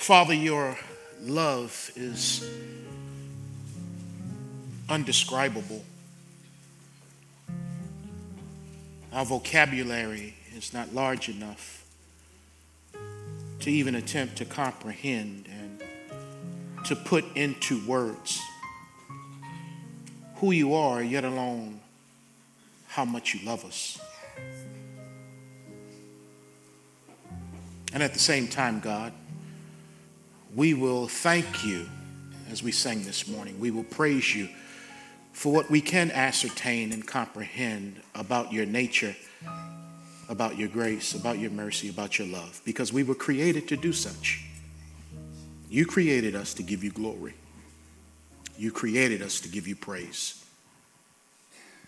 Father, your love is undescribable. Our vocabulary is not large enough to even attempt to comprehend and to put into words who you are, yet alone how much you love us. And at the same time, God, we will thank you as we sang this morning. We will praise you for what we can ascertain and comprehend about your nature, about your grace, about your mercy, about your love, because we were created to do such. You created us to give you glory. You created us to give you praise.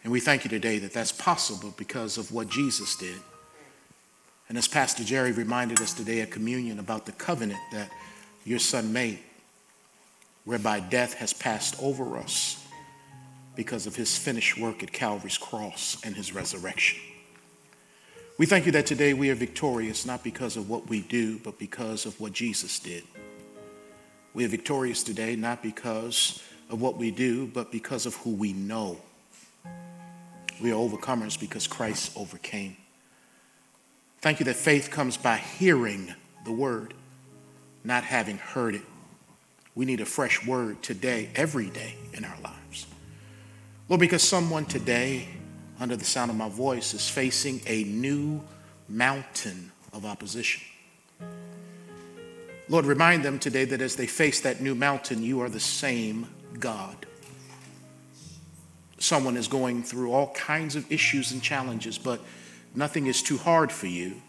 And we thank you today that that's possible because of what Jesus did. And as Pastor Jerry reminded us today at communion about the covenant that your son made, whereby death has passed over us because of his finished work at Calvary's cross and his resurrection. We thank you that today we are victorious not because of what we do, but because of what Jesus did. We are victorious today not because of what we do, but because of who we know. We are overcomers because Christ overcame. Thank you that faith comes by hearing the word, not having heard it. We need a fresh word today, every day in our lives. Lord, because someone today, under the sound of my voice, is facing a new mountain of opposition. Lord, remind them today that as they face that new mountain, you are the same God. Someone is going through all kinds of issues and challenges, but nothing is too hard for you.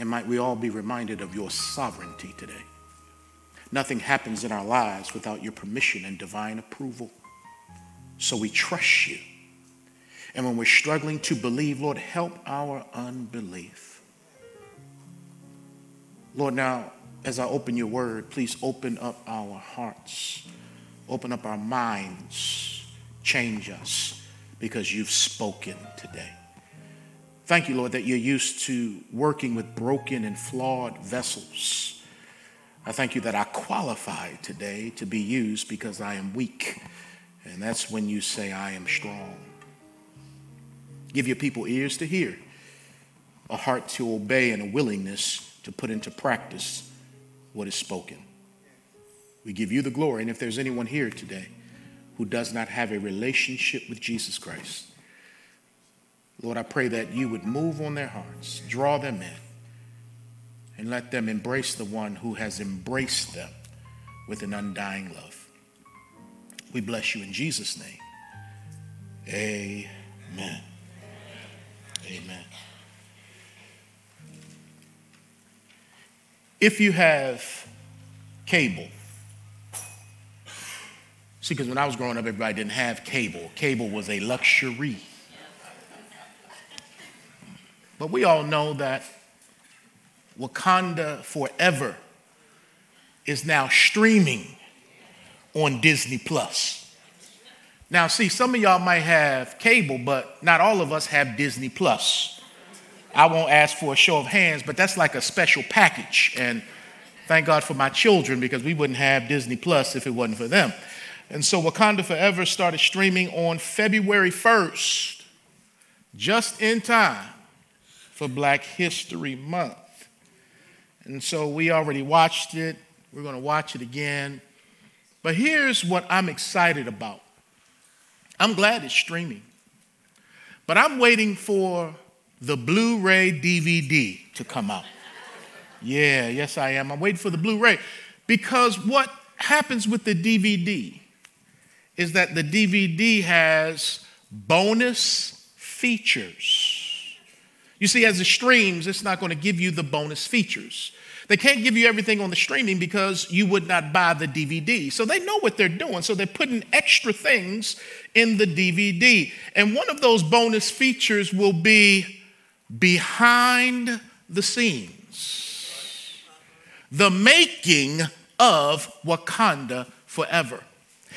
And might we all be reminded of your sovereignty today? Nothing happens in our lives without your permission and divine approval. So we trust you. And when we're struggling to believe, Lord, help our unbelief. Lord, now, as I open your word, please open up our hearts, open up our minds, change us because you've spoken today. Thank you, Lord, that you're used to working with broken and flawed vessels. I thank you that I qualify today to be used because I am weak. And that's when you say, I am strong. Give your people ears to hear, a heart to obey, and a willingness to put into practice what is spoken. We give you the glory. And if there's anyone here today who does not have a relationship with Jesus Christ, Lord, I pray that you would move on their hearts, draw them in, and let them embrace the one who has embraced them with an undying love. We bless you in Jesus' name. Amen. Amen. If you have cable, see, because when I was growing up, everybody didn't have cable. Cable was a luxury. But we all know that Wakanda Forever is now streaming on Disney Plus. Now, see, some of y'all might have cable, but not all of us have Disney Plus. I won't ask for a show of hands, but that's like a special package. And thank God for my children because we wouldn't have Disney Plus if it wasn't for them. And so Wakanda Forever started streaming on February 1st, just in time for Black History Month. And so we already watched it. We're going to watch it again. But here's what I'm excited about I'm glad it's streaming, but I'm waiting for the Blu ray DVD to come out. Yeah, yes, I am. I'm waiting for the Blu ray because what happens with the DVD is that the DVD has bonus features. You see, as it streams, it's not going to give you the bonus features. They can't give you everything on the streaming because you would not buy the DVD. So they know what they're doing. So they're putting extra things in the DVD. And one of those bonus features will be behind the scenes, the making of Wakanda forever.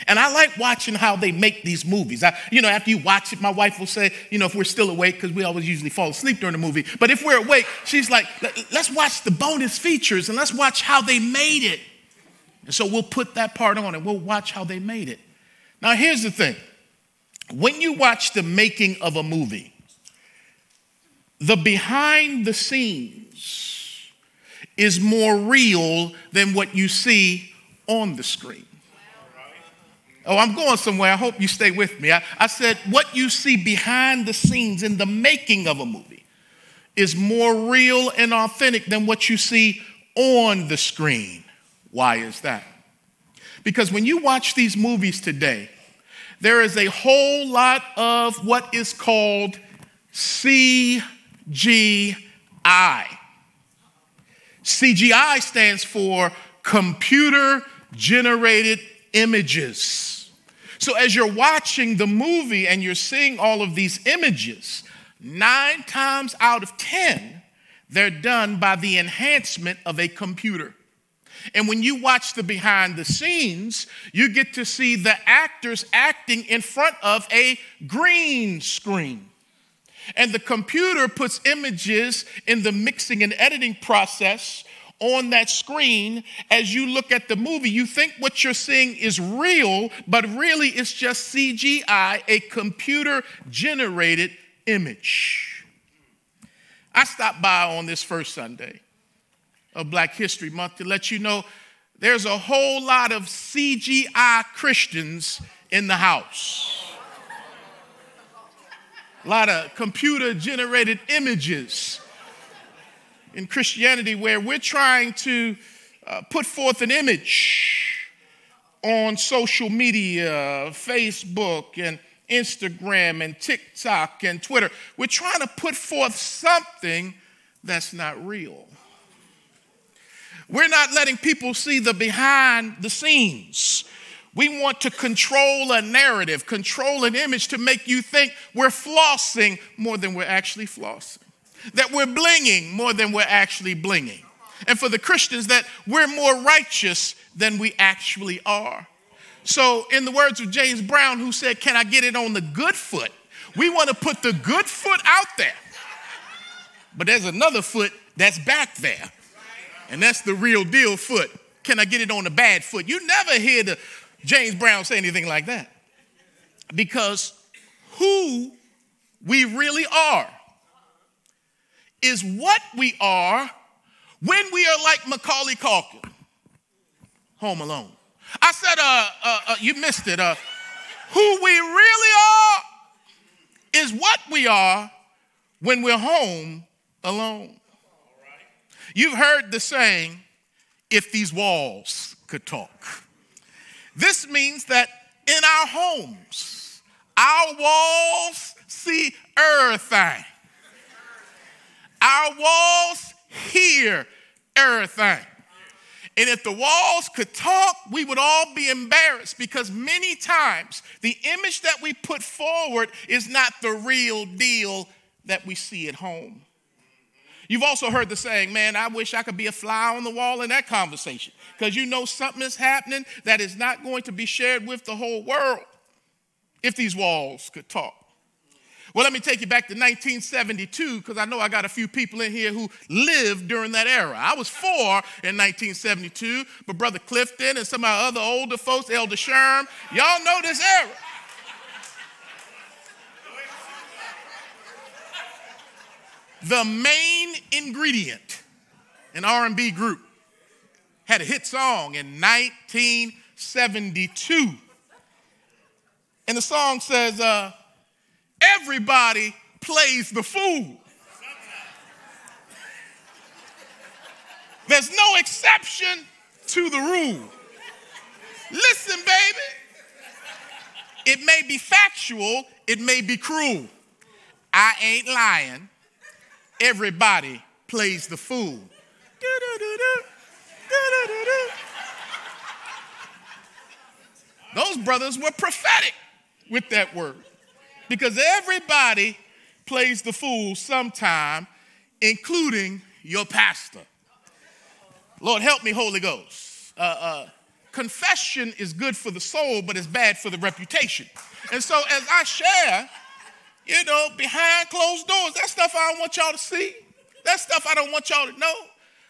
And I like watching how they make these movies. I, you know, after you watch it, my wife will say, you know, if we're still awake, because we always usually fall asleep during the movie, but if we're awake, she's like, let's watch the bonus features and let's watch how they made it. And so we'll put that part on and we'll watch how they made it. Now, here's the thing when you watch the making of a movie, the behind the scenes is more real than what you see on the screen. Oh, I'm going somewhere. I hope you stay with me. I, I said, what you see behind the scenes in the making of a movie is more real and authentic than what you see on the screen. Why is that? Because when you watch these movies today, there is a whole lot of what is called CGI. CGI stands for computer generated images. So as you're watching the movie and you're seeing all of these images, nine times out of 10, they're done by the enhancement of a computer. And when you watch the behind the scenes, you get to see the actors acting in front of a green screen. And the computer puts images in the mixing and editing process on that screen as you look at the movie. You think what you're seeing is real, but really it's just CGI, a computer generated image. I stopped by on this first Sunday of Black History Month to let you know there's a whole lot of CGI Christians in the house. A lot of computer generated images in Christianity where we're trying to uh, put forth an image on social media, Facebook and Instagram and TikTok and Twitter. We're trying to put forth something that's not real. We're not letting people see the behind the scenes. We want to control a narrative, control an image to make you think we're flossing more than we're actually flossing, that we're blinging more than we're actually blinging. And for the Christians, that we're more righteous than we actually are. So, in the words of James Brown, who said, Can I get it on the good foot? We want to put the good foot out there. But there's another foot that's back there. And that's the real deal foot. Can I get it on the bad foot? You never hear the James Brown say anything like that. Because who we really are is what we are when we are like Macaulay Culkin, Home Alone. I said, uh, uh, uh, you missed it. Uh, who we really are is what we are when we're home alone. You've heard the saying, if these walls could talk. This means that in our homes, our walls see everything. Our walls hear everything. And if the walls could talk, we would all be embarrassed because many times the image that we put forward is not the real deal that we see at home. You've also heard the saying, man, I wish I could be a fly on the wall in that conversation because you know something is happening that is not going to be shared with the whole world if these walls could talk. Well, let me take you back to 1972 because I know I got a few people in here who lived during that era. I was four in 1972, but Brother Clifton and some of our other older folks, Elder Sherm, y'all know this era. the main ingredient, an R&B group, had a hit song in 1972. And the song says, uh, everybody plays the fool. There's no exception to the rule. Listen, baby. It may be factual, it may be cruel. I ain't lying everybody plays the fool. Those brothers were prophetic with that word because everybody plays the fool sometime, including your pastor. Lord, help me, Holy Ghost. Uh, uh, confession is good for the soul, but it's bad for the reputation. And so as I share, you know, behind closed doors, that stuff I don't want y'all to see. That stuff I don't want y'all to know.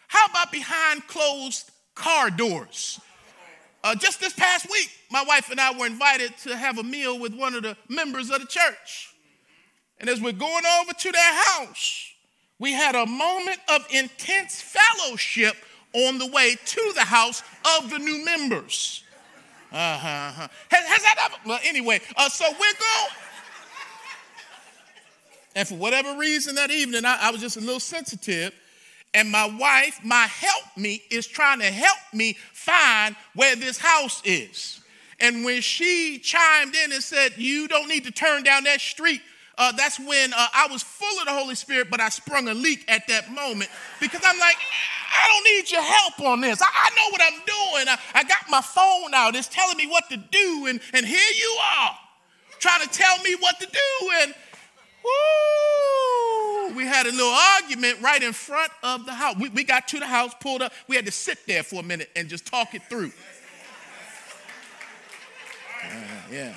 How about behind closed car doors? Uh, just this past week, my wife and I were invited to have a meal with one of the members of the church. And as we're going over to their house, we had a moment of intense fellowship on the way to the house of the new members. Uh-huh. uh-huh. Has, has, that ever? Well, anyway, uh, so we're going. And for whatever reason that evening, I, I was just a little sensitive. And my wife, my help me, is trying to help me find where this house is. And when she chimed in and said, You don't need to turn down that street, uh, that's when uh, I was full of the Holy Spirit, but I sprung a leak at that moment because I'm like, I don't need your help on this. I, I know what I'm doing. I, I, got my phone out. It's telling me what to do. And, and here you are trying to tell me what to do. And woo, we had a little argument right in front of the house. We, we got to the house, pulled up. We had to sit there for a minute and just talk it through. Uh, yeah.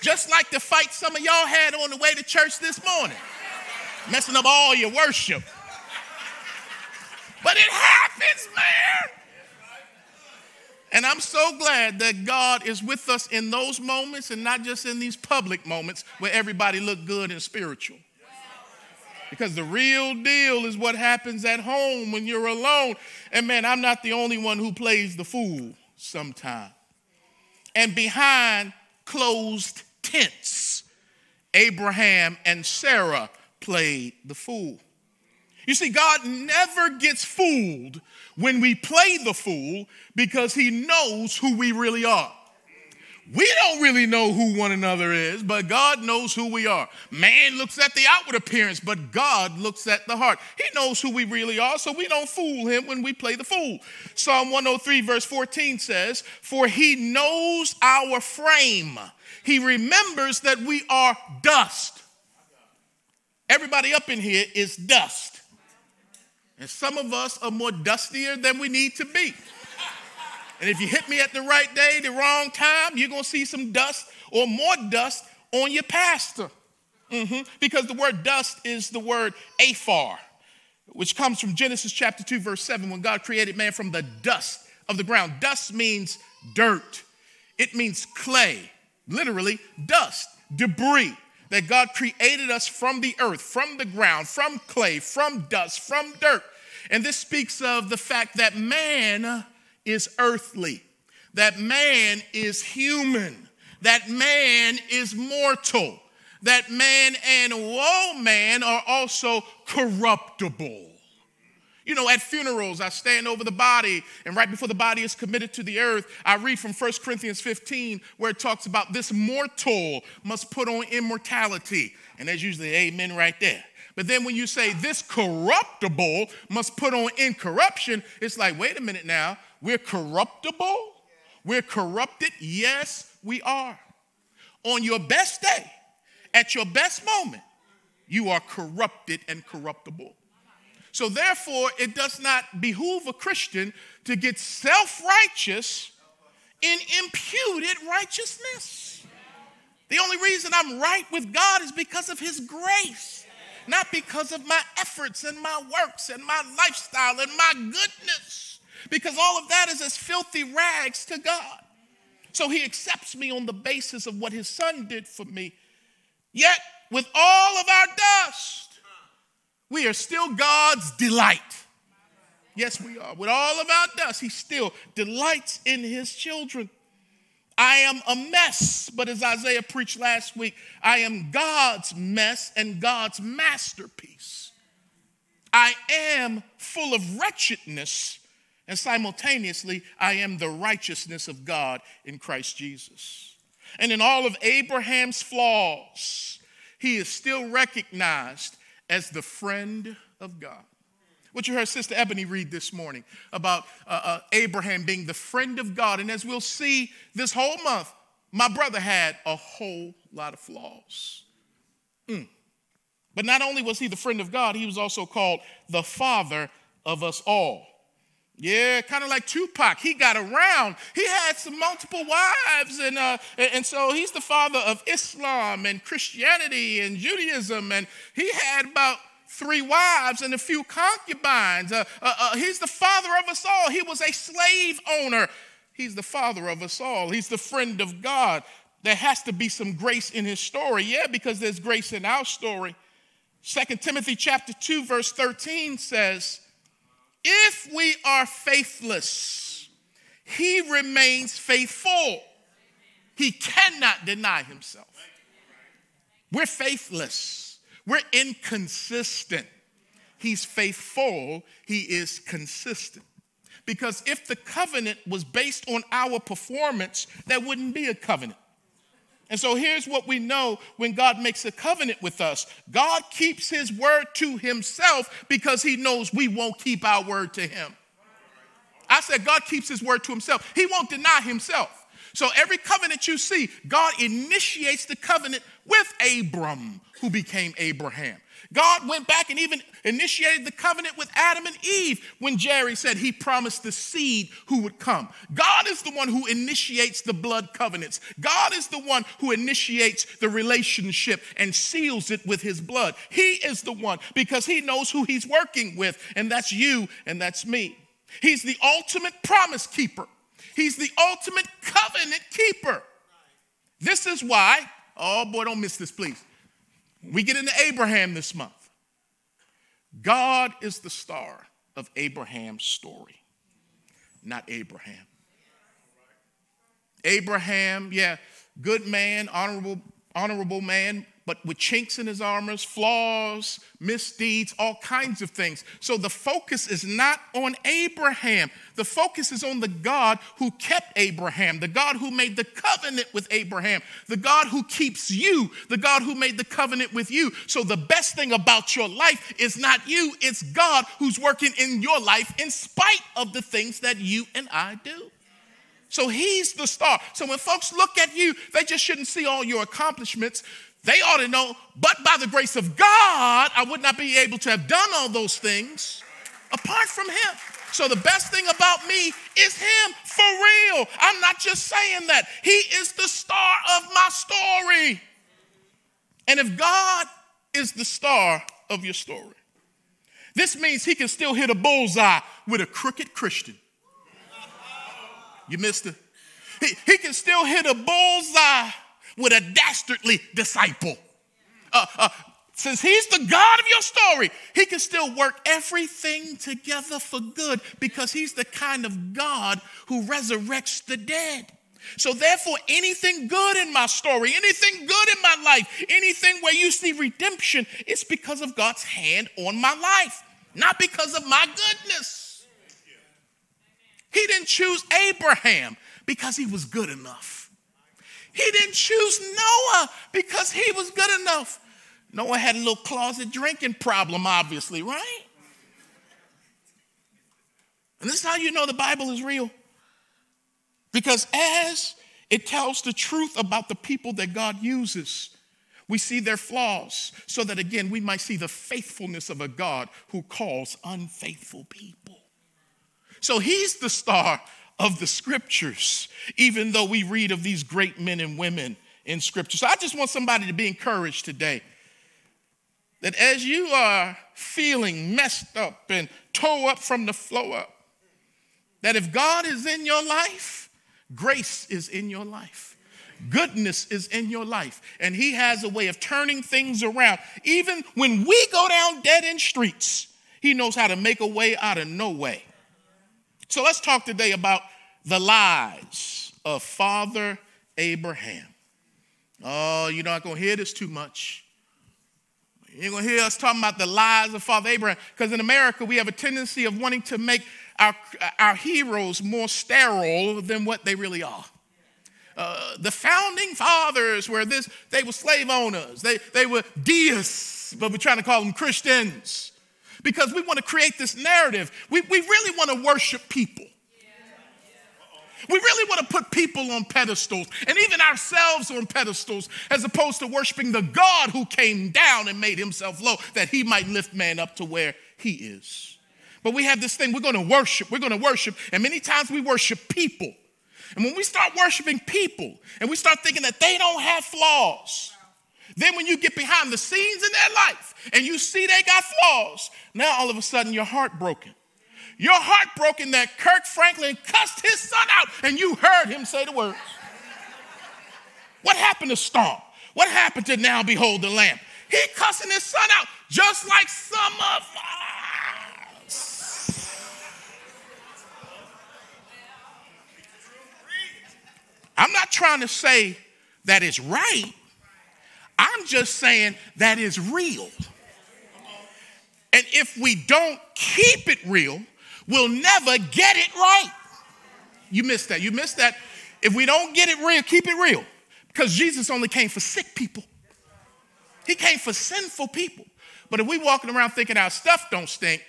Just like the fight some of y'all had on the way to church this morning, messing up all your worship. But it happens, man. And I'm so glad that God is with us in those moments and not just in these public moments where everybody look good and spiritual. Because the real deal is what happens at home when you're alone. And man, I'm not the only one who plays the fool sometimes. And behind closed tents, Abraham and Sarah played the fool. You see, God never gets fooled when we play the fool because he knows who we really are. We don't really know who one another is, but God knows who we are. Man looks at the outward appearance, but God looks at the heart. He knows who we really are, so we don't fool him when we play the fool. Psalm 103, verse 14 says, For he knows our frame, he remembers that we are dust. Everybody up in here is dust. And some of us are more dustier than we need to be. And if you hit me at the right day, the wrong time, you're going to see some dust or more dust on your pastor. Mm-hmm. Because the word dust is the word aphar, which comes from Genesis chapter 2, verse 7, when God created man from the dust of the ground. Dust means dirt, it means clay, literally, dust, debris. That God created us from the earth, from the ground, from clay, from dust, from dirt. And this speaks of the fact that man is earthly, that man is human, that man is mortal, that man and woe man are also corruptible. You know, at funerals, I stand over the body, and right before the body is committed to the earth, I read from 1 Corinthians 15, where it talks about this mortal must put on immortality. And there's usually amen right there. But then when you say this corruptible must put on incorruption, it's like, wait a minute now, we're corruptible? We're corrupted? Yes, we are. On your best day, at your best moment, you are corrupted and corruptible. So, therefore, it does not behoove a Christian to get self righteous in imputed righteousness. The only reason I'm right with God is because of His grace, not because of my efforts and my works and my lifestyle and my goodness, because all of that is as filthy rags to God. So He accepts me on the basis of what His Son did for me. Yet, with all of our dust, we are still God's delight. Yes, we are. With all of our dust, He still delights in His children. I am a mess, but as Isaiah preached last week, I am God's mess and God's masterpiece. I am full of wretchedness, and simultaneously, I am the righteousness of God in Christ Jesus. And in all of Abraham's flaws, he is still recognized as the friend of God. What you heard Sister Ebony read this morning about uh, uh, Abraham being the friend of God. And as we'll see this whole month, my brother had a whole lot of flaws. Mm. But not only was he the friend of God, he was also called the father of us all. Yeah, kind of like Tupac. He got around. He had some multiple wives, and uh, and so he's the father of Islam and Christianity and Judaism, and he had about three wives and a few concubines. Uh, uh, uh, he's the father of us all. He was a slave owner. He's the father of us all. He's the friend of God. There has to be some grace in his story. Yeah, because there's grace in our story. Second Timothy chapter 2 verse 13 says, if we are faithless, he remains faithful. He cannot deny himself. We're faithless. We're inconsistent. He's faithful. He is consistent. Because if the covenant was based on our performance, that wouldn't be a covenant. And so here's what we know when God makes a covenant with us God keeps his word to himself because he knows we won't keep our word to him. I said, God keeps his word to himself. He won't deny himself. So every covenant you see, God initiates the covenant with Abram, who became Abraham. God went back and even initiated the covenant with Adam and Eve when Jerry said he promised the seed who would come. God is the one who initiates the blood covenants. God is the one who initiates the relationship and seals it with his blood. He is the one because he knows who he's working with, and that's you and that's me. He's the ultimate promise keeper, he's the ultimate covenant keeper. This is why, oh boy, don't miss this, please. We get into Abraham this month. God is the star of Abraham's story, not Abraham. Abraham, yeah, good man, honorable, honorable man, but with chinks in his armors, flaws, misdeeds, all kinds of things. So the focus is not on Abraham. The focus is on the God who kept Abraham, the God who made the covenant with Abraham, the God who keeps you, the God who made the covenant with you. So the best thing about your life is not you, it's God who's working in your life in spite of the things that you and I do. So he's the star. So when folks look at you, they just shouldn't see all your accomplishments. They ought to know, but by the grace of God, I would not be able to have done all those things apart from Him. So the best thing about me is Him for real. I'm not just saying that. He is the star of my story. And if God is the star of your story, this means He can still hit a bullseye with a crooked Christian. You missed it. He, he can still hit a bullseye with a dastardly disciple. Uh, uh, since he's the God of your story, he can still work everything together for good because he's the kind of God who resurrects the dead. So, therefore, anything good in my story, anything good in my life, anything where you see redemption, it's because of God's hand on my life, not because of my goodness. He didn't choose Abraham because he was good enough. He didn't choose Noah because he was good enough. Noah had a little closet drinking problem, obviously, right? And this is how you know the Bible is real. Because as it tells the truth about the people that God uses, we see their flaws so that again we might see the faithfulness of a God who calls unfaithful people. So he's the star of the scriptures, even though we read of these great men and women in scripture. So I just want somebody to be encouraged today that as you are feeling messed up and toe up from the flow up, that if God is in your life, grace is in your life. Goodness is in your life, and He has a way of turning things around. Even when we go down dead end streets, He knows how to make a way out of no way. So let's talk today about the lies of Father Abraham. Oh, you're not going to hear this too much. You're going to hear us talking about the lies of Father Abraham because in America we have a tendency of wanting to make our, our heroes more sterile than what they really are. Uh, the founding fathers were this, they were slave owners, they, they were deists, but we're trying to call them Christians because we want to create this narrative. We, we really want to worship people. We really want to put people on pedestals and even ourselves on pedestals as opposed to worshiping the God who came down and made himself low that he might lift man up to where he is. But we have this thing, we're going to worship, we're going to worship. And many times we worship people. And when we start worshiping people and we start thinking that they don't have flaws, then when you get behind the scenes in their life and you see they got flaws, now all of a sudden you're heartbroken. You're heartbroken that Kirk Franklin cussed his son out and you heard him say the words. What happened to Stomp? What happened to Now Behold the Lamb? He cussing his son out just like some of us. I'm not trying to say that is right. I'm just saying that is real. And if we don't keep it real, we'll never get it right. You missed that. You missed that. If we don't get it real, keep it real. Because Jesus only came for sick people. He came for sinful people. But if we walking around thinking our stuff don't stink,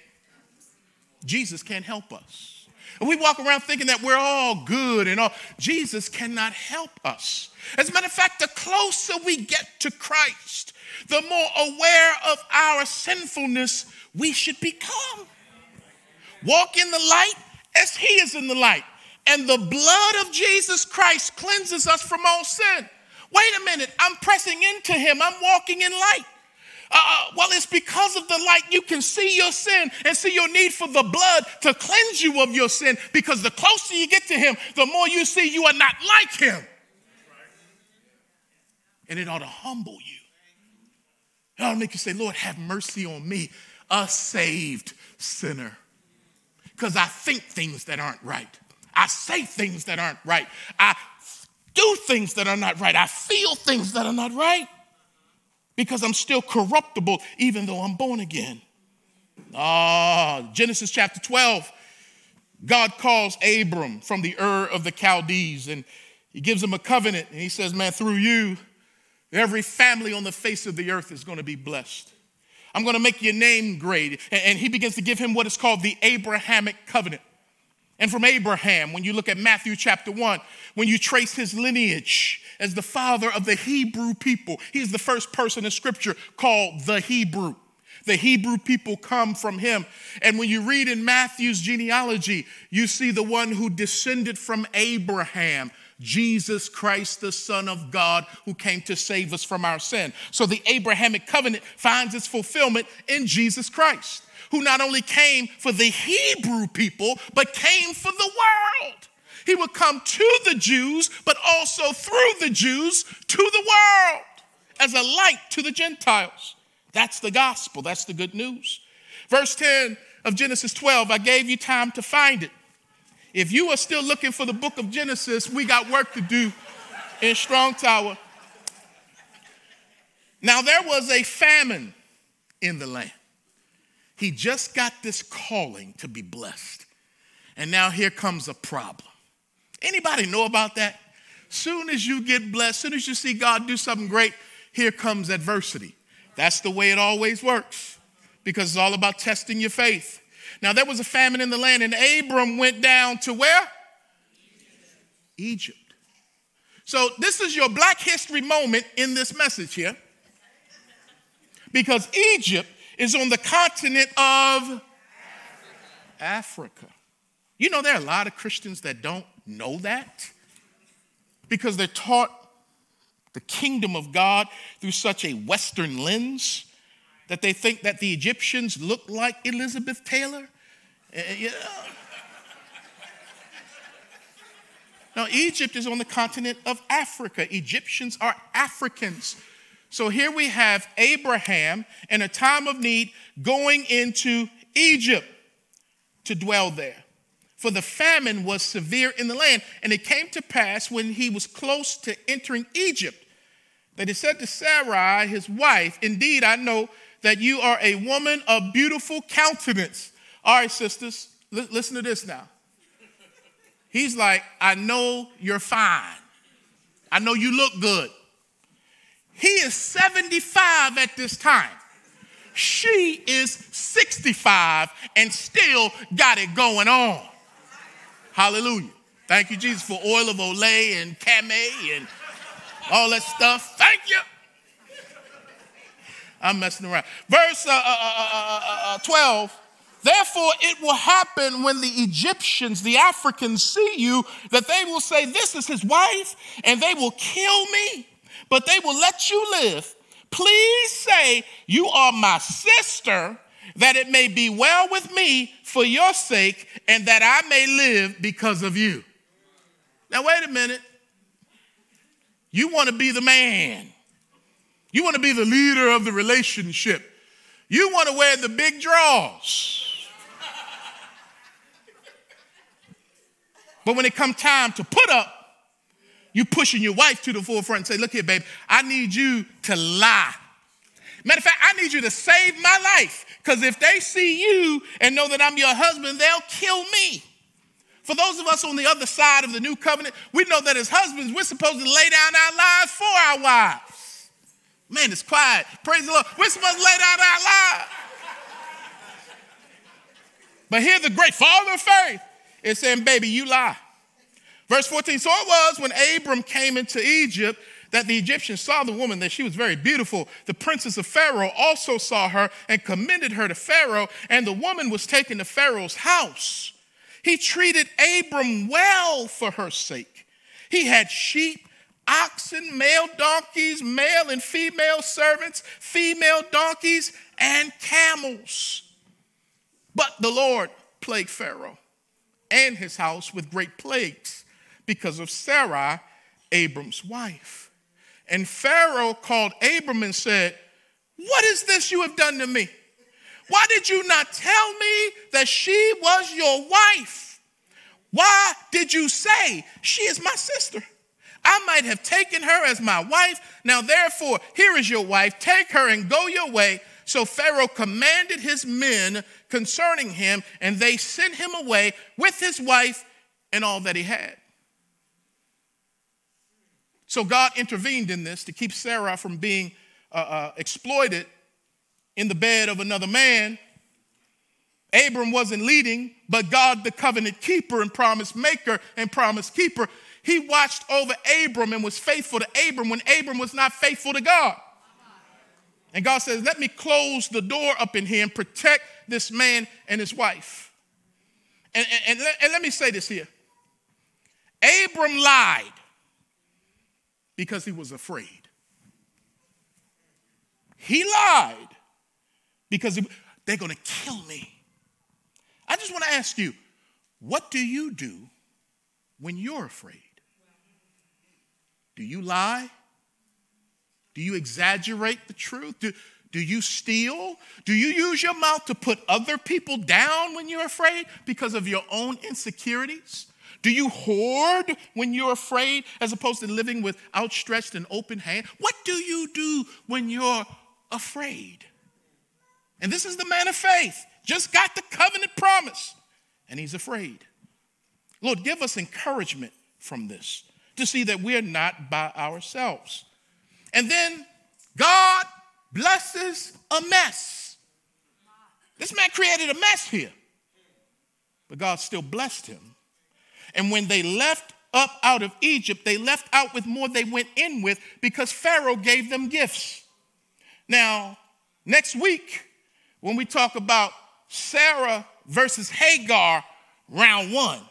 Jesus can't help us. And we walk around thinking that we're all good and all. Jesus cannot help us. As a matter of fact, the closer we get to Christ, the more aware of our sinfulness we should become. Walk in the light as He is in the light. And the blood of Jesus Christ cleanses us from all sin. Wait a minute, I'm pressing into Him, I'm walking in light. Uh, uh, well, it's because of the light you can see your sin and see your need for the blood to cleanse you of your sin. Because the closer you get to Him, the more you see you are not like Him. And it ought to humble you. It ought to make you say, Lord, have mercy on me, a saved sinner. Because I think things that aren't right. I say things that aren't right. I do things that are not right. I feel things that are not right because I'm still corruptible even though I'm born again. Ah, Genesis chapter 12, God calls Abram from the Ur of the Chaldees and he gives him a covenant and he says, Man, through you, every family on the face of the earth is going to be blessed. I'm going to make your name great. And he begins to give him what is called the Abrahamic covenant. And from Abraham, when you look at Matthew chapter 1, when you trace his lineage as the father of the Hebrew people, he's the first person in scripture called the Hebrew. The Hebrew people come from him. And when you read in Matthew's genealogy, you see the one who descended from Abraham, Jesus Christ, the Son of God, who came to save us from our sin. So the Abrahamic covenant finds its fulfillment in Jesus Christ who not only came for the Hebrew people, but came for the world. He would come to the Jews, but also through the Jews to the world as a light to the Gentiles. That's the gospel, that's the good news. Verse 10 of Genesis 12, I gave you time to find it. If you are still looking for the book of Genesis, we got work to do in Strong Tower. Now, there was a famine in the land. He just got this calling to be blessed. And now here comes a problem. Anybody know about that? Soon as you get blessed, soon as you see God do something great, here comes adversity. That's the way it always works because it's all about testing your faith. Now, there was a famine in the land, and Abram went down to where? Egypt. So, this is your black history moment in this message here. Because Egypt is on the continent of Africa. You know, there are a lot of Christians that don't know that because they're taught the kingdom of God through such a Western lens that they think that the Egyptians look like Elizabeth Taylor. Uh, you. Now, Egypt is on the continent of Africa. Egyptians are Africans. So here we have Abraham in a time of need going into Egypt to dwell there. For the famine was severe in the land, and it came to pass when he was close to entering Egypt that he said to Sarai, his wife, Indeed, I know that you are a woman of beautiful countenance. All right, sisters, li- listen to this now. He's like, I know you're fine. I know you look good. He is 75 at this time. She is 65 and still got it going on. Hallelujah. Thank you, Jesus, for oil of Olay and Camay and all that stuff. Thank you. I'm messing around. Verse uh, uh, uh, 12 Therefore, it will happen when the Egyptians, the Africans, see you, that they will say, This is his wife, and they will kill me, but they will let you live. Please say, You are my sister, that it may be well with me for your sake, and that I may live because of you. Now, wait a minute. You want to be the man, you want to be the leader of the relationship, you want to wear the big draws. But when it come time to put up, you pushing your wife to the forefront and say, look here, babe, I need you to lie. Matter of fact, I need you to save my life. Because if they see you and know that I'm your husband, they'll kill me. For those of us on the other side of the new covenant, we know that as husbands, we're supposed to lay down our lives for our wives. Man, it's quiet. Praise the Lord. We're supposed to lay down our lives. But here, the great father of faith is saying, Baby, you lie. Verse 14 So it was when Abram came into Egypt that the Egyptians saw the woman, that she was very beautiful. The princess of Pharaoh also saw her and commended her to Pharaoh, and the woman was taken to Pharaoh's house. He treated Abram well for her sake. He had sheep, oxen, male donkeys, male and female servants, female donkeys, and camels. But the Lord plagued Pharaoh and his house with great plagues because of Sarai, Abram's wife. And Pharaoh called Abram and said, What is this you have done to me? Why did you not tell me that she was your wife? Why did you say, She is my sister? I might have taken her as my wife. Now, therefore, here is your wife. Take her and go your way. So Pharaoh commanded his men concerning him, and they sent him away with his wife and all that he had. So God intervened in this to keep Sarah from being uh, uh, exploited in the bed of another man. Abram wasn't leading, but God, the covenant keeper and promise maker and promise keeper, he watched over Abram and was faithful to Abram when Abram was not faithful to God. And God says, Let me close the door up in here and protect this man and his wife. And, and, and, and let me say this here Abram lied because he was afraid. He lied because he, they're going to kill me. I just want to ask you, what do you do when you're afraid? Do you lie? Do you exaggerate the truth? Do, do you steal? Do you use your mouth to put other people down when you're afraid because of your own insecurities? Do you hoard when you're afraid as opposed to living with outstretched and open hand? What do you do when you're afraid? And this is the man of faith, just got the covenant promise, and he's afraid. Lord, give us encouragement from this to see that we're not by ourselves. And then God blesses a mess. This man created a mess here, but God still blessed him. And when they left up out of Egypt, they left out with more they went in with because Pharaoh gave them gifts. Now, next week, when we talk about Sarah versus Hagar, round one,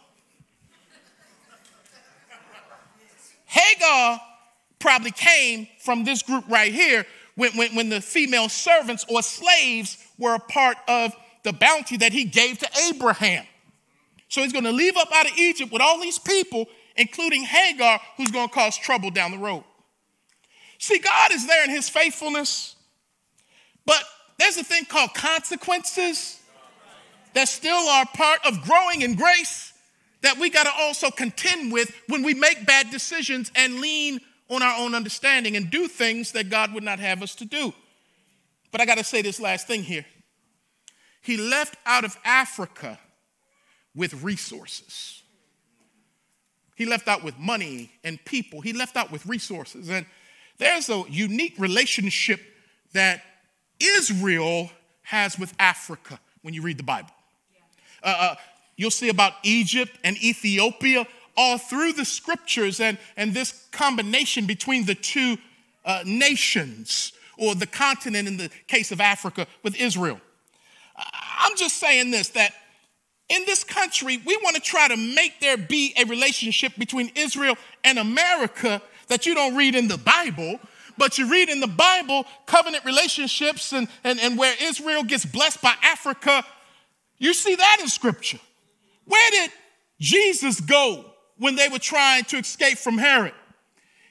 Hagar probably came from this group right here when, when, when the female servants or slaves were a part of the bounty that he gave to Abraham. So he's going to leave up out of Egypt with all these people, including Hagar, who's going to cause trouble down the road. See, God is there in his faithfulness, but there's a thing called consequences that still are part of growing in grace that we got to also contend with when we make bad decisions and lean on our own understanding and do things that God would not have us to do. But I got to say this last thing here. He left out of Africa with resources. He left out with money and people. He left out with resources. And there's a unique relationship that Israel has with Africa when you read the Bible. Uh, uh, you'll see about Egypt and Ethiopia all through the scriptures and, and this combination between the two uh, nations or the continent in the case of Africa with Israel. I'm just saying this that in this country, we want to try to make there be a relationship between Israel and America that you don't read in the Bible, but you read in the Bible covenant relationships and, and, and where Israel gets blessed by Africa. You see that in Scripture. Where did Jesus go when they were trying to escape from Herod?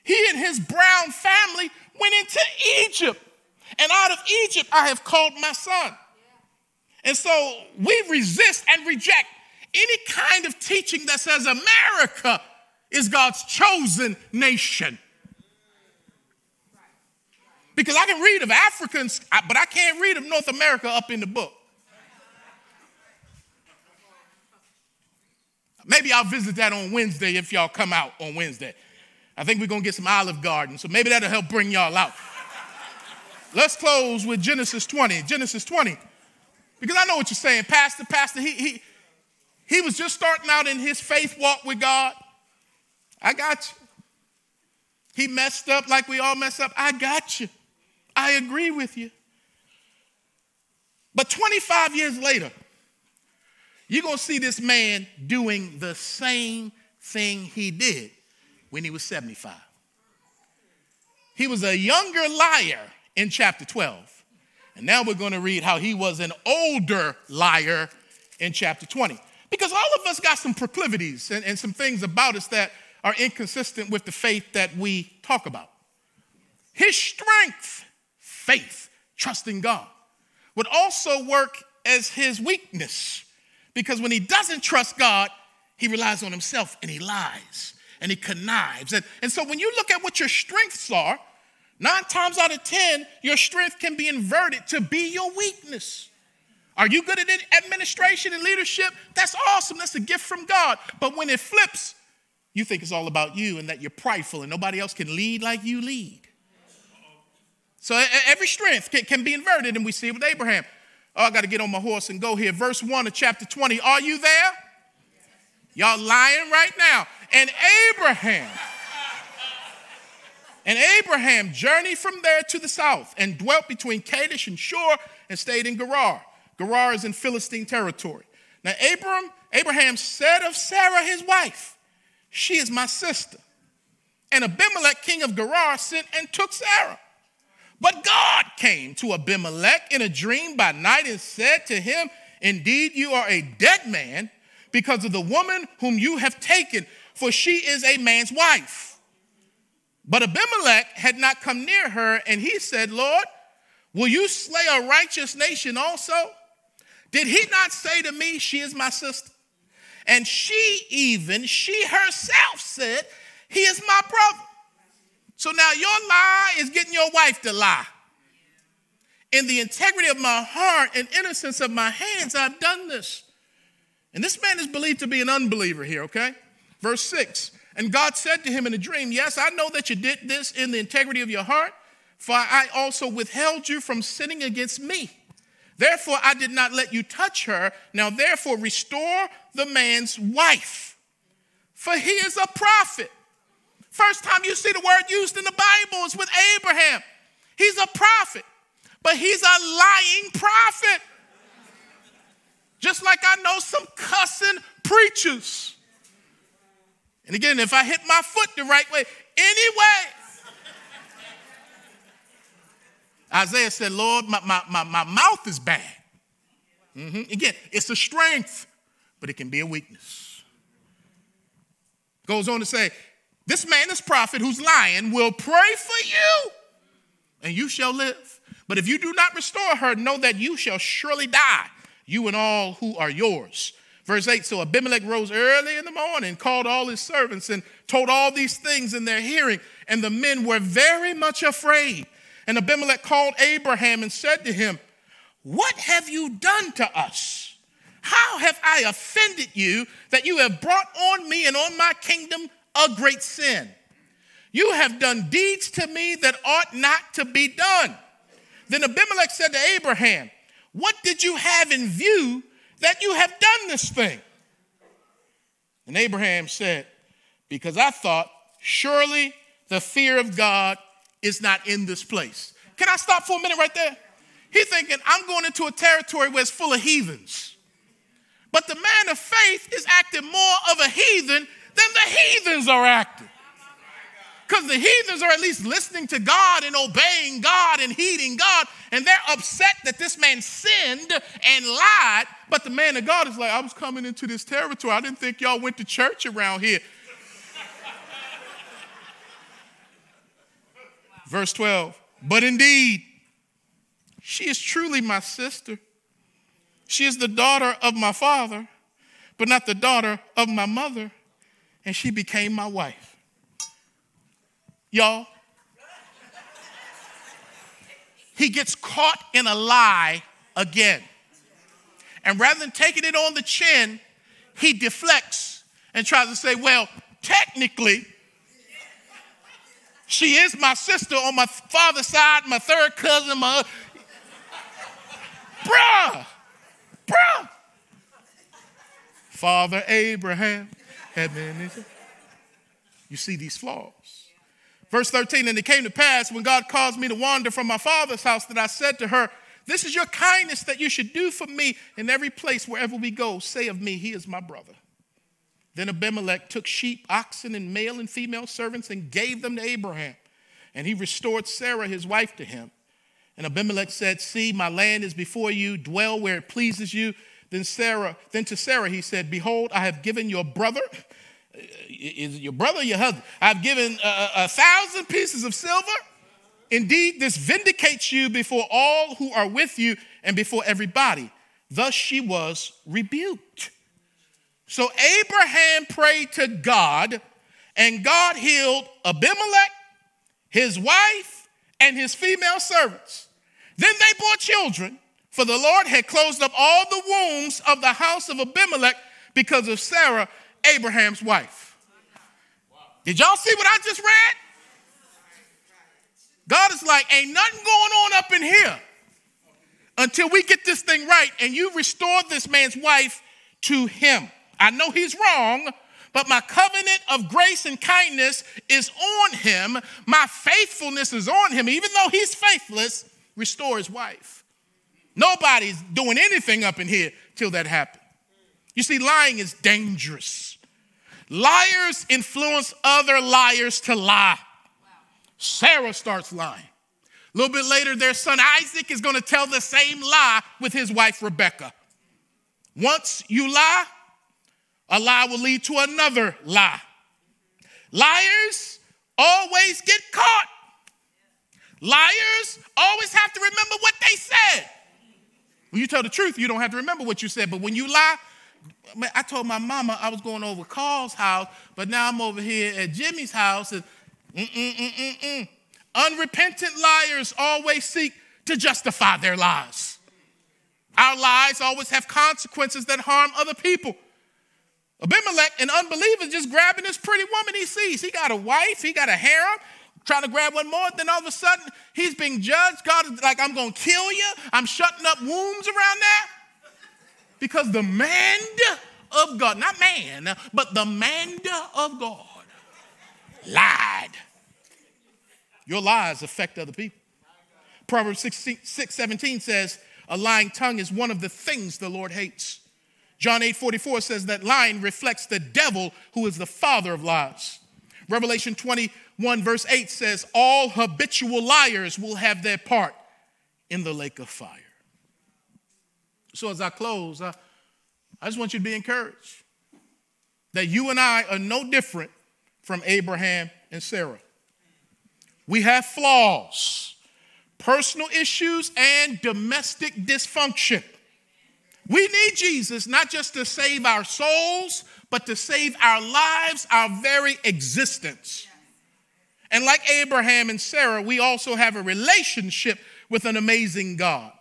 He and his brown family went into Egypt. And out of Egypt, I have called my son. And so we resist and reject any kind of teaching that says America is God's chosen nation. Because I can read of Africans, but I can't read of North America up in the book. Maybe I'll visit that on Wednesday if y'all come out on Wednesday. I think we're going to get some Olive Garden, so maybe that'll help bring y'all out. Let's close with Genesis 20. Genesis 20. Because I know what you're saying, Pastor, Pastor, he, he, he was just starting out in his faith walk with God. I got you. He messed up like we all mess up. I got you. I agree with you. But 25 years later, you're going to see this man doing the same thing he did when he was 75. He was a younger liar in chapter 12. And now we're going to read how he was an older liar in chapter 20. Because all of us got some proclivities and, and some things about us that are inconsistent with the faith that we talk about. His strength, faith, trusting God, would also work as his weakness. Because when he doesn't trust God, he relies on himself and he lies and he connives. And, and so when you look at what your strengths are, nine times out of 10, your strength can be inverted to be your weakness. Are you good at administration and leadership? That's awesome. That's a gift from God. But when it flips, you think it's all about you and that you're prideful and nobody else can lead like you lead. So every strength can, be inverted, and we see it with Abraham. Oh, I got to get on my horse and go here. Verse 1 of chapter 20. Are you there? Y'all lying right now. And Abraham, and Abraham journeyed from there to the south and dwelt between Kadesh and Shur and stayed in Gerar. Gerar is in Philistine territory. Now, Abram, Abraham said of Sarah, his wife, She is my sister. And Abimelech, king of Gerar, sent and took Sarah. But God came to Abimelech in a dream by night and said to him, Indeed, you are a dead man because of the woman whom you have taken for she is a man's wife. But Abimelech had not come near her, and he said, Lord, will you slay a righteous nation also? Did he not say to me, She is my sister? And she even, she herself said, He is my brother. So now your lie is getting your wife to lie. In the integrity of my heart and innocence of my hands, I've done this. And this man is believed to be an unbeliever here, okay? Verse 6 And God said to him in a dream, Yes, I know that you did this in the integrity of your heart, for I also withheld you from sinning against me. Therefore, I did not let you touch her. Now, therefore, restore the man's wife, for he is a prophet. First time you see the word used in the Bible is with Abraham. He's a prophet, but he's a lying prophet. Just like I know some cussing preachers and again, if I hit my foot the right way, anyway. Isaiah said, Lord, my, my, my, my mouth is bad. Mm-hmm. Again, it's a strength, but it can be a weakness. Goes on to say, This man, this prophet who's lying, will pray for you, and you shall live. But if you do not restore her, know that you shall surely die, you and all who are yours. Verse 8 So Abimelech rose early in the morning, called all his servants, and told all these things in their hearing. And the men were very much afraid. And Abimelech called Abraham and said to him, What have you done to us? How have I offended you that you have brought on me and on my kingdom a great sin? You have done deeds to me that ought not to be done. Then Abimelech said to Abraham, What did you have in view that you have done this thing? And Abraham said, Because I thought, surely the fear of God is not in this place. Can I stop for a minute right there? He's thinking, I'm going into a territory where it's full of heathens. But the man of faith is acting more of a heathen than the heathens are acting. Because the heathens are at least listening to God and obeying God and heeding God, and they're upset that this man sinned and lied. But the man of God is like, I was coming into this territory. I didn't think y'all went to church around here. Verse 12, but indeed, she is truly my sister. She is the daughter of my father, but not the daughter of my mother, and she became my wife. Y'all, he gets caught in a lie again. And rather than taking it on the chin, he deflects and tries to say, Well, technically, she is my sister on my father's side, my third cousin, my Bruh, bruh. Father Abraham had many. You see these flaws. Verse 13, and it came to pass when God caused me to wander from my father's house that I said to her, This is your kindness that you should do for me in every place wherever we go. Say of me, He is my brother. Then Abimelech took sheep, oxen, and male and female servants and gave them to Abraham. And he restored Sarah, his wife, to him. And Abimelech said, See, my land is before you, dwell where it pleases you. Then Sarah, then to Sarah he said, Behold, I have given your brother, is your brother your husband? I've given a, a thousand pieces of silver. Indeed, this vindicates you before all who are with you and before everybody. Thus she was rebuked. So Abraham prayed to God, and God healed Abimelech, his wife, and his female servants. Then they bore children, for the Lord had closed up all the wombs of the house of Abimelech because of Sarah, Abraham's wife. Did y'all see what I just read? God is like, ain't nothing going on up in here until we get this thing right and you restore this man's wife to him. I know he's wrong, but my covenant of grace and kindness is on him. My faithfulness is on him. Even though he's faithless, restore his wife. Nobody's doing anything up in here till that happens. You see, lying is dangerous. Liars influence other liars to lie. Sarah starts lying. A little bit later, their son Isaac is going to tell the same lie with his wife Rebecca. Once you lie, a lie will lead to another lie. Liars always get caught. Liars always have to remember what they said. When you tell the truth, you don't have to remember what you said. But when you lie, I told my mama I was going over Carl's house, but now I'm over here at Jimmy's house. And mm-mm-mm-mm-mm. Unrepentant liars always seek to justify their lies. Our lies always have consequences that harm other people. Abimelech, an unbeliever, just grabbing this pretty woman he sees. He got a wife, he got a harem, trying to grab one more. Then all of a sudden, he's being judged. God is like, I'm going to kill you. I'm shutting up wombs around that. Because the man of God, not man, but the man of God lied. Your lies affect other people. Proverbs 6, 6 17 says, A lying tongue is one of the things the Lord hates. John 8 44 says that lying reflects the devil who is the father of lies. Revelation 21, verse 8 says, All habitual liars will have their part in the lake of fire. So, as I close, I, I just want you to be encouraged that you and I are no different from Abraham and Sarah. We have flaws, personal issues, and domestic dysfunction. We need Jesus not just to save our souls, but to save our lives, our very existence. And like Abraham and Sarah, we also have a relationship with an amazing God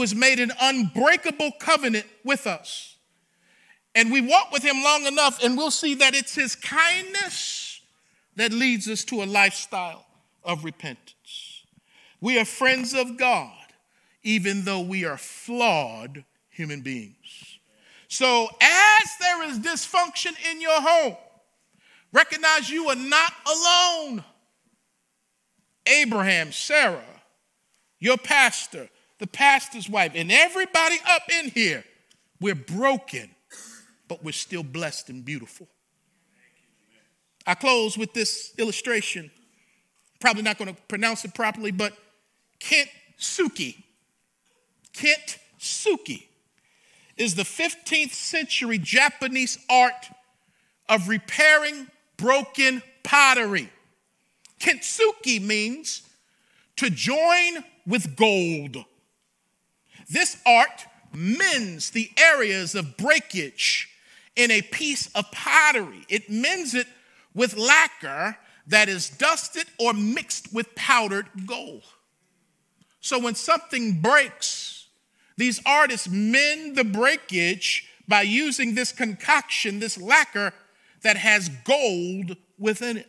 has made an unbreakable covenant with us. And we walk with him long enough, and we'll see that it's his kindness that leads us to a lifestyle of repentance. We are friends of God, even though we are flawed human beings. So, as there is dysfunction in your home, recognize you are not alone. Abraham, Sarah, your pastor, the pastor's wife, and everybody up in here, we're broken, but we're still blessed and beautiful. I close with this illustration. Probably not going to pronounce it properly, but Kent Suki. Kent Suki is the 15th century Japanese art of repairing broken pottery. Kintsugi means to join with gold. This art mends the areas of breakage in a piece of pottery. It mends it with lacquer that is dusted or mixed with powdered gold. So when something breaks, these artists mend the breakage by using this concoction, this lacquer that has gold within it.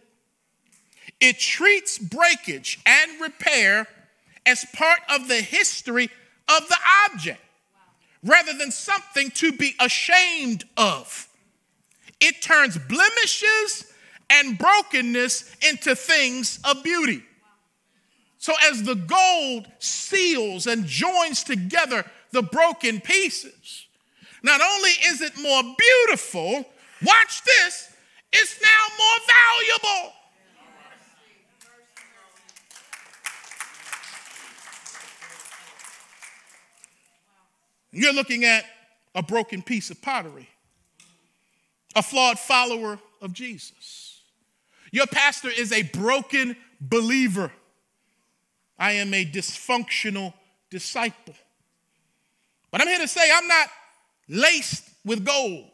It treats breakage and repair as part of the history of the object rather than something to be ashamed of. It turns blemishes and brokenness into things of beauty. So, as the gold seals and joins together the broken pieces, not only is it more beautiful, watch this, it's now more valuable. You're looking at a broken piece of pottery, a flawed follower of Jesus. Your pastor is a broken believer. I am a dysfunctional disciple. But I'm here to say I'm not laced with gold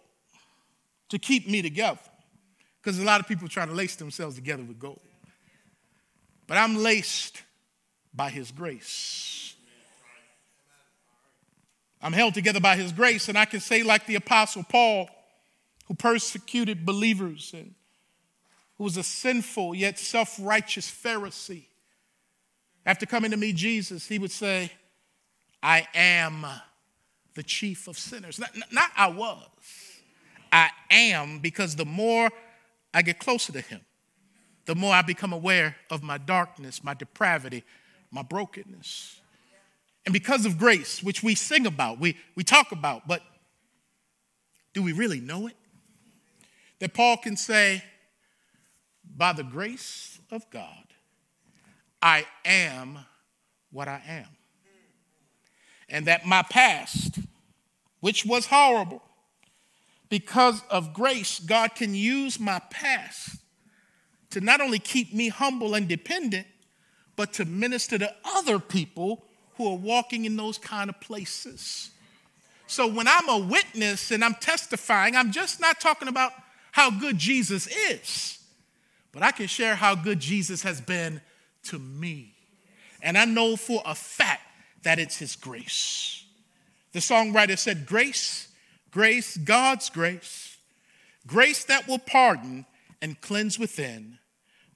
to keep me together. Because a lot of people try to lace themselves together with gold. But I'm laced by His grace. I'm held together by His grace, and I can say, like the Apostle Paul, who persecuted believers and who was a sinful yet self righteous Pharisee. After coming to meet Jesus, he would say, I am the chief of sinners. Not, not I was, I am, because the more I get closer to him, the more I become aware of my darkness, my depravity, my brokenness. And because of grace, which we sing about, we, we talk about, but do we really know it? That Paul can say, by the grace of God, I am what I am. And that my past, which was horrible, because of grace, God can use my past to not only keep me humble and dependent, but to minister to other people who are walking in those kind of places. So when I'm a witness and I'm testifying, I'm just not talking about how good Jesus is, but I can share how good Jesus has been to me. And I know for a fact that it's His grace. The songwriter said, Grace Grace, God's grace, grace that will pardon and cleanse within.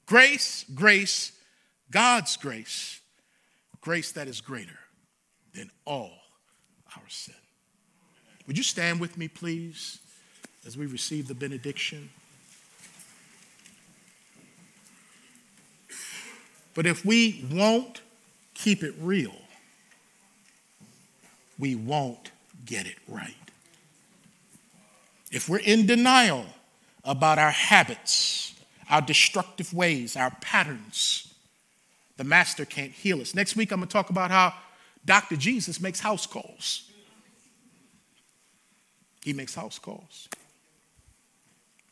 Grace, grace, God's grace, grace that is greater than all our sin. Would you stand with me, please, as we receive the benediction? But if we won't keep it real, we won't get it right. If we're in denial about our habits, our destructive ways, our patterns, the master can't heal us. Next week, I'm going to talk about how Dr. Jesus makes house calls. He makes house calls.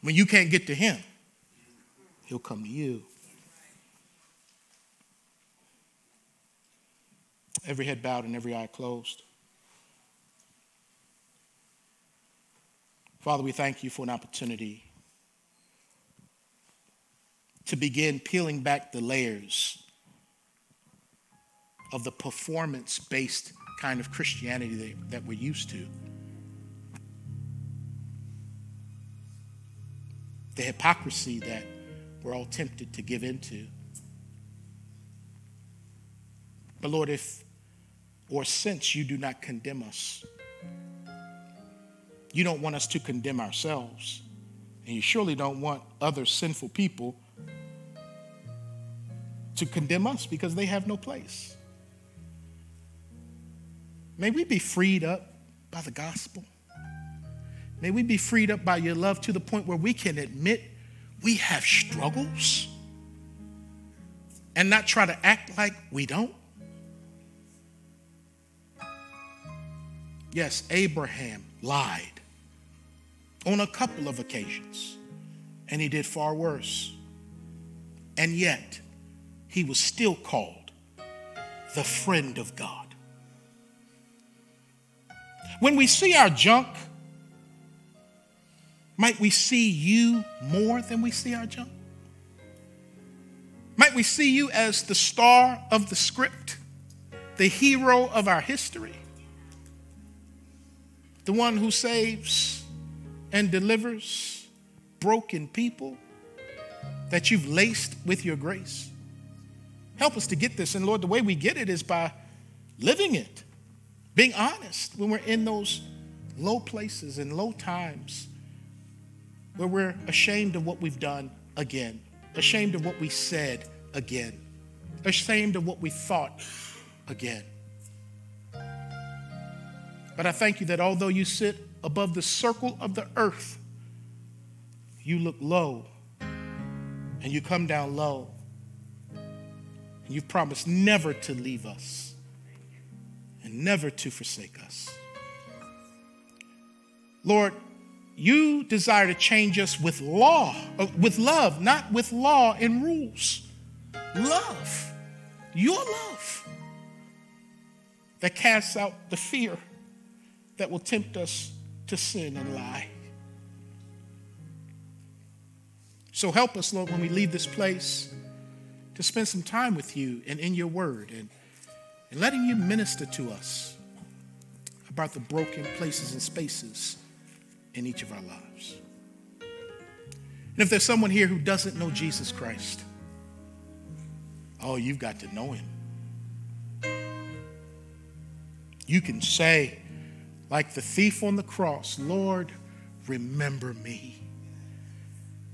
When you can't get to him, he'll come to you. Every head bowed and every eye closed. Father, we thank you for an opportunity to begin peeling back the layers of the performance based kind of Christianity that, that we're used to. The hypocrisy that we're all tempted to give into. But Lord, if or since you do not condemn us, you don't want us to condemn ourselves. And you surely don't want other sinful people to condemn us because they have no place. May we be freed up by the gospel. May we be freed up by your love to the point where we can admit we have struggles and not try to act like we don't. Yes, Abraham lied on a couple of occasions, and he did far worse. And yet, he was still called the friend of God. When we see our junk, might we see you more than we see our junk? Might we see you as the star of the script, the hero of our history, the one who saves and delivers broken people that you've laced with your grace? Help us to get this. And Lord, the way we get it is by living it, being honest when we're in those low places and low times where we're ashamed of what we've done again, ashamed of what we said again, ashamed of what we thought again. But I thank you that although you sit above the circle of the earth, you look low and you come down low. And you've promised never to leave us and never to forsake us. Lord, you desire to change us with law, uh, with love, not with law and rules. Love, your love, that casts out the fear that will tempt us to sin and lie. So help us, Lord, when we leave this place to spend some time with you and in your word and, and letting you minister to us about the broken places and spaces in each of our lives. And if there's someone here who doesn't know Jesus Christ, oh, you've got to know him. You can say, like the thief on the cross, Lord, remember me.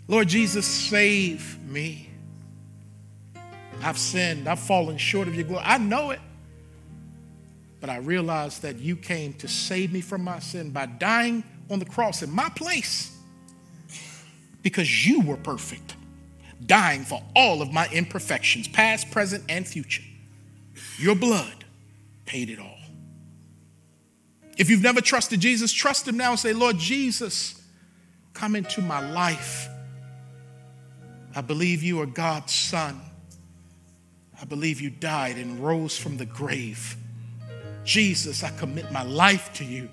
Lord Jesus, save me. I've sinned. I've fallen short of your glory. I know it. But I realized that you came to save me from my sin by dying on the cross in my place because you were perfect, dying for all of my imperfections, past, present, and future. Your blood paid it all. If you've never trusted Jesus, trust him now and say, Lord Jesus, come into my life. I believe you are God's son. I believe you died and rose from the grave. Jesus, I commit my life to you.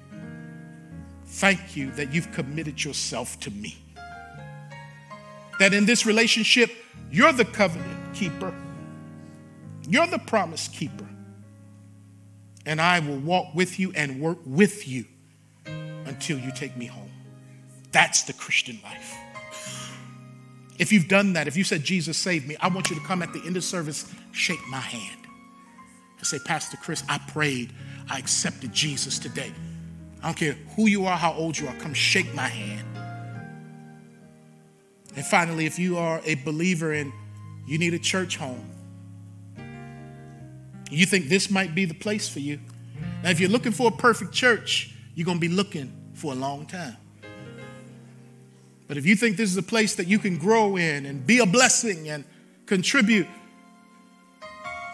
Thank you that you've committed yourself to me. That in this relationship, you're the covenant keeper, you're the promise keeper and I will walk with you and work with you until you take me home. That's the Christian life. If you've done that, if you said, Jesus, save me, I want you to come at the end of service, shake my hand, and say, Pastor Chris, I prayed, I accepted Jesus today. I don't care who you are, how old you are, come shake my hand. And finally, if you are a believer and you need a church home, you think this might be the place for you. Now, if you're looking for a perfect church, you're going to be looking for a long time. But if you think this is a place that you can grow in and be a blessing and contribute,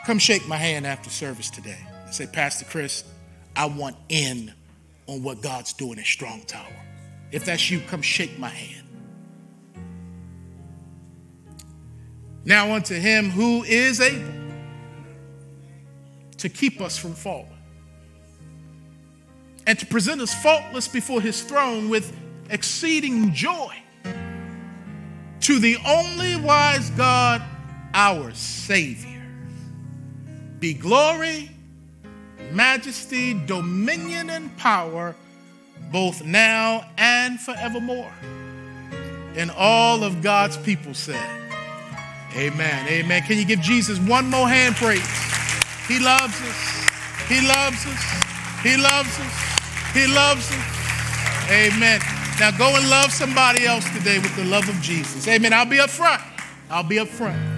come shake my hand after service today and say, Pastor Chris, I want in on what God's doing at Strong Tower. If that's you, come shake my hand. Now unto him who is able to keep us from falling and to present us faultless before his throne with exceeding joy. To the only wise God, our Savior, be glory, majesty, dominion, and power both now and forevermore. And all of God's people said, Amen. Amen. Can you give Jesus one more hand praise? He loves us. He loves us. He loves us. He loves us. Amen. Now go and love somebody else today with the love of Jesus. Amen. I'll be up front. I'll be up front.